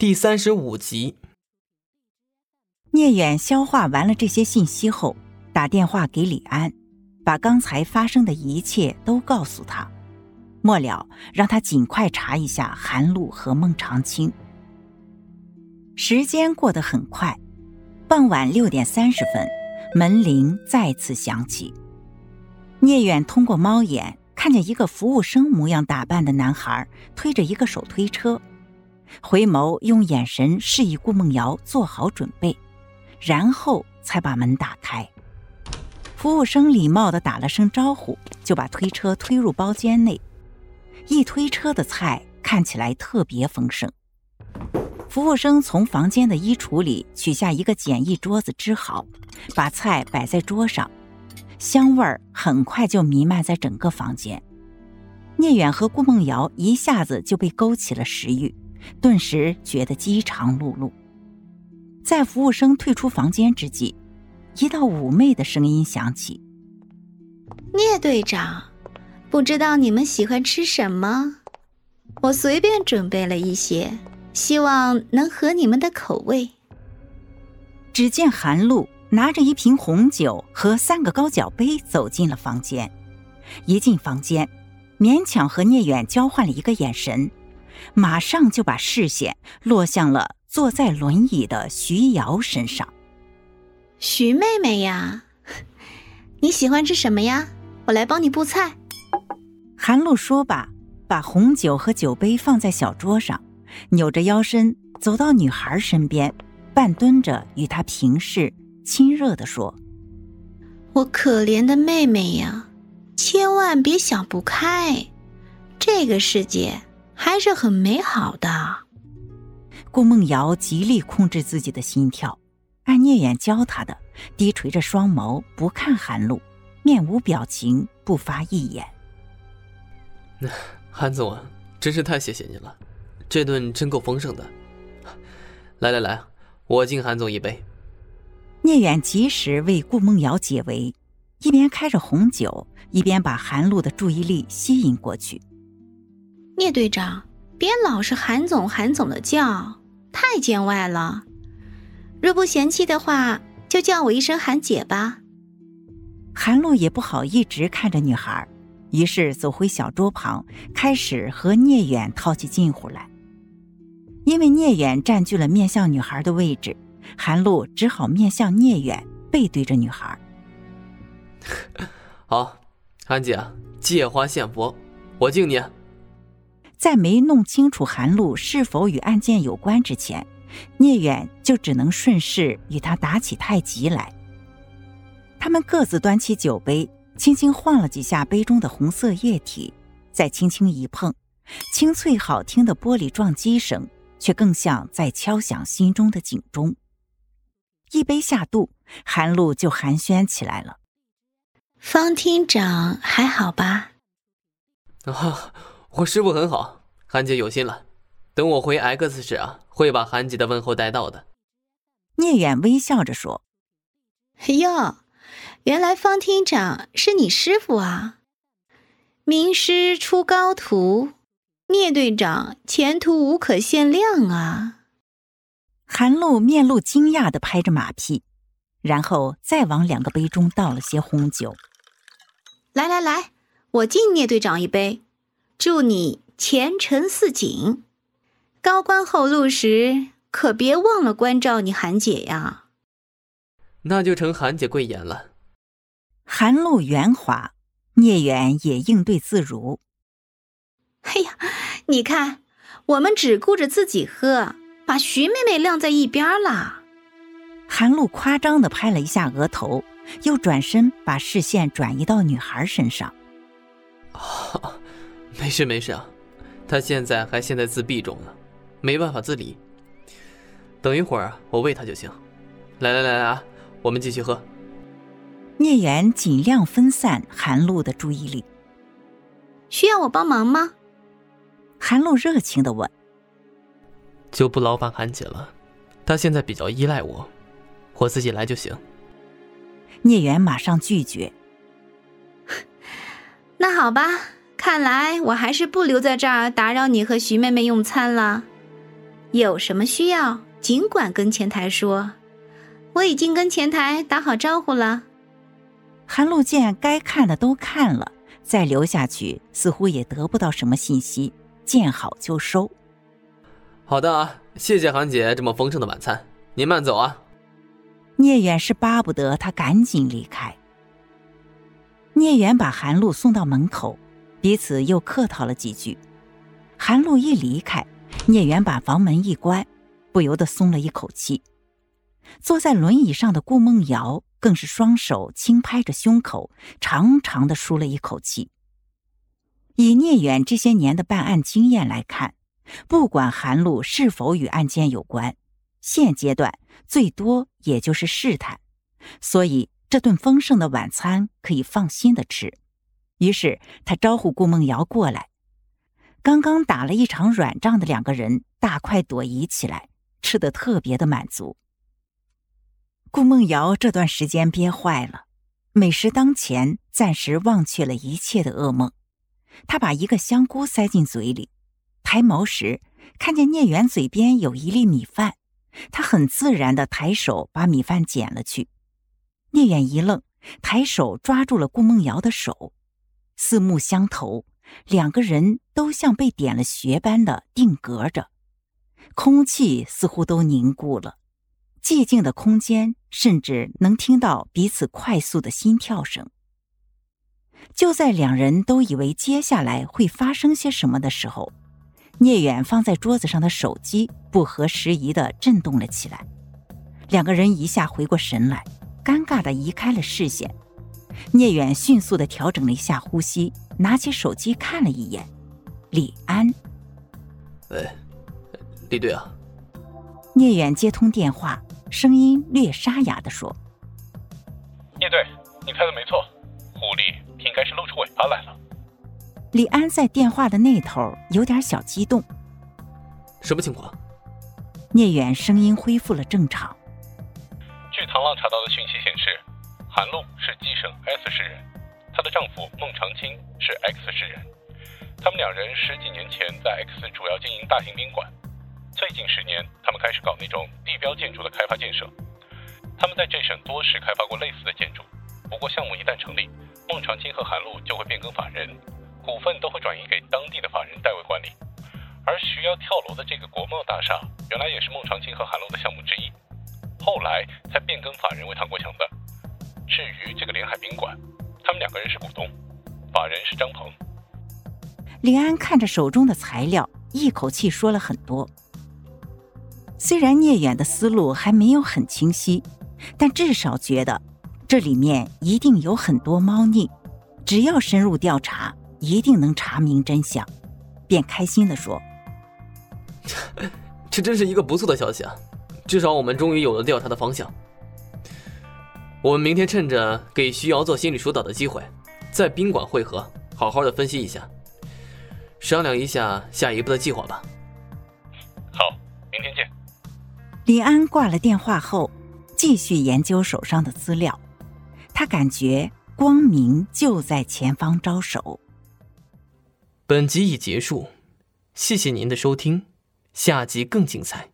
第三十五集，聂远消化完了这些信息后，打电话给李安，把刚才发生的一切都告诉他。末了，让他尽快查一下韩露和孟长青。时间过得很快，傍晚六点三十分，门铃再次响起。聂远通过猫眼看见一个服务生模样打扮的男孩推着一个手推车。回眸，用眼神示意顾梦瑶做好准备，然后才把门打开。服务生礼貌地打了声招呼，就把推车推入包间内。一推车的菜看起来特别丰盛。服务生从房间的衣橱里取下一个简易桌子支好，把菜摆在桌上，香味儿很快就弥漫在整个房间。聂远和顾梦瑶一下子就被勾起了食欲。顿时觉得饥肠辘辘。在服务生退出房间之际，一道妩媚的声音响起：“聂队长，不知道你们喜欢吃什么？我随便准备了一些，希望能合你们的口味。”只见韩露拿着一瓶红酒和三个高脚杯走进了房间。一进房间，勉强和聂远交换了一个眼神。马上就把视线落向了坐在轮椅的徐瑶身上。徐妹妹呀，你喜欢吃什么呀？我来帮你布菜。韩露说罢，把红酒和酒杯放在小桌上，扭着腰身走到女孩身边，半蹲着与她平视，亲热地说：“我可怜的妹妹呀，千万别想不开，这个世界。”还是很美好的。顾梦瑶极力控制自己的心跳，按聂远教她的，低垂着双眸，不看韩露，面无表情，不发一言。韩总啊，真是太谢谢你了，这顿真够丰盛的。来来来，我敬韩总一杯。聂远及时为顾梦瑶解围，一边开着红酒，一边把韩露的注意力吸引过去。聂队长，别老是韩总韩总的叫，太见外了。若不嫌弃的话，就叫我一声韩姐吧。韩露也不好一直看着女孩，于是走回小桌旁，开始和聂远套起近乎来。因为聂远占据了面向女孩的位置，韩露只好面向聂远，背对着女孩。好，韩姐，借花献佛，我敬你。在没弄清楚韩露是否与案件有关之前，聂远就只能顺势与他打起太极来。他们各自端起酒杯，轻轻晃了几下杯中的红色液体，再轻轻一碰，清脆好听的玻璃撞击声，却更像在敲响心中的警钟。一杯下肚，韩露就寒暄起来了：“方厅长还好吧？”啊。我师傅很好，韩姐有心了。等我回 X 市啊，会把韩姐的问候带到的。聂远微笑着说：“哟，原来方厅长是你师傅啊！名师出高徒，聂队长前途无可限量啊！”韩露面露惊讶的拍着马屁，然后再往两个杯中倒了些红酒。来来来，我敬聂队长一杯。祝你前程似锦，高官厚禄时可别忘了关照你韩姐呀。那就成韩姐贵言了。韩露圆滑，聂远也应对自如。哎呀，你看，我们只顾着自己喝，把徐妹妹晾在一边了。韩露夸张的拍了一下额头，又转身把视线转移到女孩身上。没事没事啊，他现在还陷在自闭中呢，没办法自理。等一会儿我喂他就行。来来来来啊，我们继续喝。聂远尽量分散韩露的注意力。需要我帮忙吗？韩露热情的问。就不劳烦韩姐了，她现在比较依赖我，我自己来就行。聂远马上拒绝。那好吧。看来我还是不留在这儿打扰你和徐妹妹用餐了。有什么需要，尽管跟前台说，我已经跟前台打好招呼了。韩露见该看的都看了，再留下去似乎也得不到什么信息，见好就收。好的啊，谢谢韩姐这么丰盛的晚餐，您慢走啊。聂远是巴不得他赶紧离开。聂远把韩露送到门口，彼此又客套了几句。韩露一离开，聂远把房门一关，不由得松了一口气。坐在轮椅上的顾梦瑶更是双手轻拍着胸口，长长的舒了一口气。以聂远这些年的办案经验来看，不管韩露是否与案件有关，现阶段最多也就是试探，所以这顿丰盛的晚餐可以放心的吃。于是他招呼顾梦瑶过来。刚刚打了一场软仗的两个人大快朵颐起来，吃得特别的满足。顾梦瑶这段时间憋坏了，美食当前，暂时忘却了一切的噩梦。她把一个香菇塞进嘴里，抬眸时看见聂远嘴边有一粒米饭，她很自然的抬手把米饭捡了去。聂远一愣，抬手抓住了顾梦瑶的手，四目相投。两个人都像被点了穴般的定格着，空气似乎都凝固了，寂静的空间甚至能听到彼此快速的心跳声。就在两人都以为接下来会发生些什么的时候，聂远放在桌子上的手机不合时宜的震动了起来，两个人一下回过神来，尴尬的移开了视线。聂远迅速的调整了一下呼吸。拿起手机看了一眼，李安。喂，李队啊。聂远接通电话，声音略沙哑的说：“聂队，你猜的没错，狐狸应该是露出尾巴来了。”李安在电话的那头有点小激动。什么情况？聂远声音恢复了正常。据唐浪查到的讯息显示，韩露是基省 S 市人。她的丈夫孟长青是 X 市人，他们两人十几年前在 X 主要经营大型宾馆，最近十年他们开始搞那种地标建筑的开发建设。他们在这省多市开发过类似的建筑，不过项目一旦成立，孟长青和韩露就会变更法人，股份都会转移给当地的法人代为管理。而徐瑶跳楼的这个国贸大厦，原来也是孟长青和韩露的项目之一，后来才变更法人为唐国强的。至于这个连海宾馆，他们两个人是股东，法人是张鹏。李安看着手中的材料，一口气说了很多。虽然聂远的思路还没有很清晰，但至少觉得这里面一定有很多猫腻，只要深入调查，一定能查明真相。便开心地说：“ 这真是一个不错的消息啊！至少我们终于有了调查的方向。”我们明天趁着给徐瑶做心理疏导的机会，在宾馆会合，好好的分析一下，商量一下下一步的计划吧。好，明天见。李安挂了电话后，继续研究手上的资料，他感觉光明就在前方招手。本集已结束，谢谢您的收听，下集更精彩。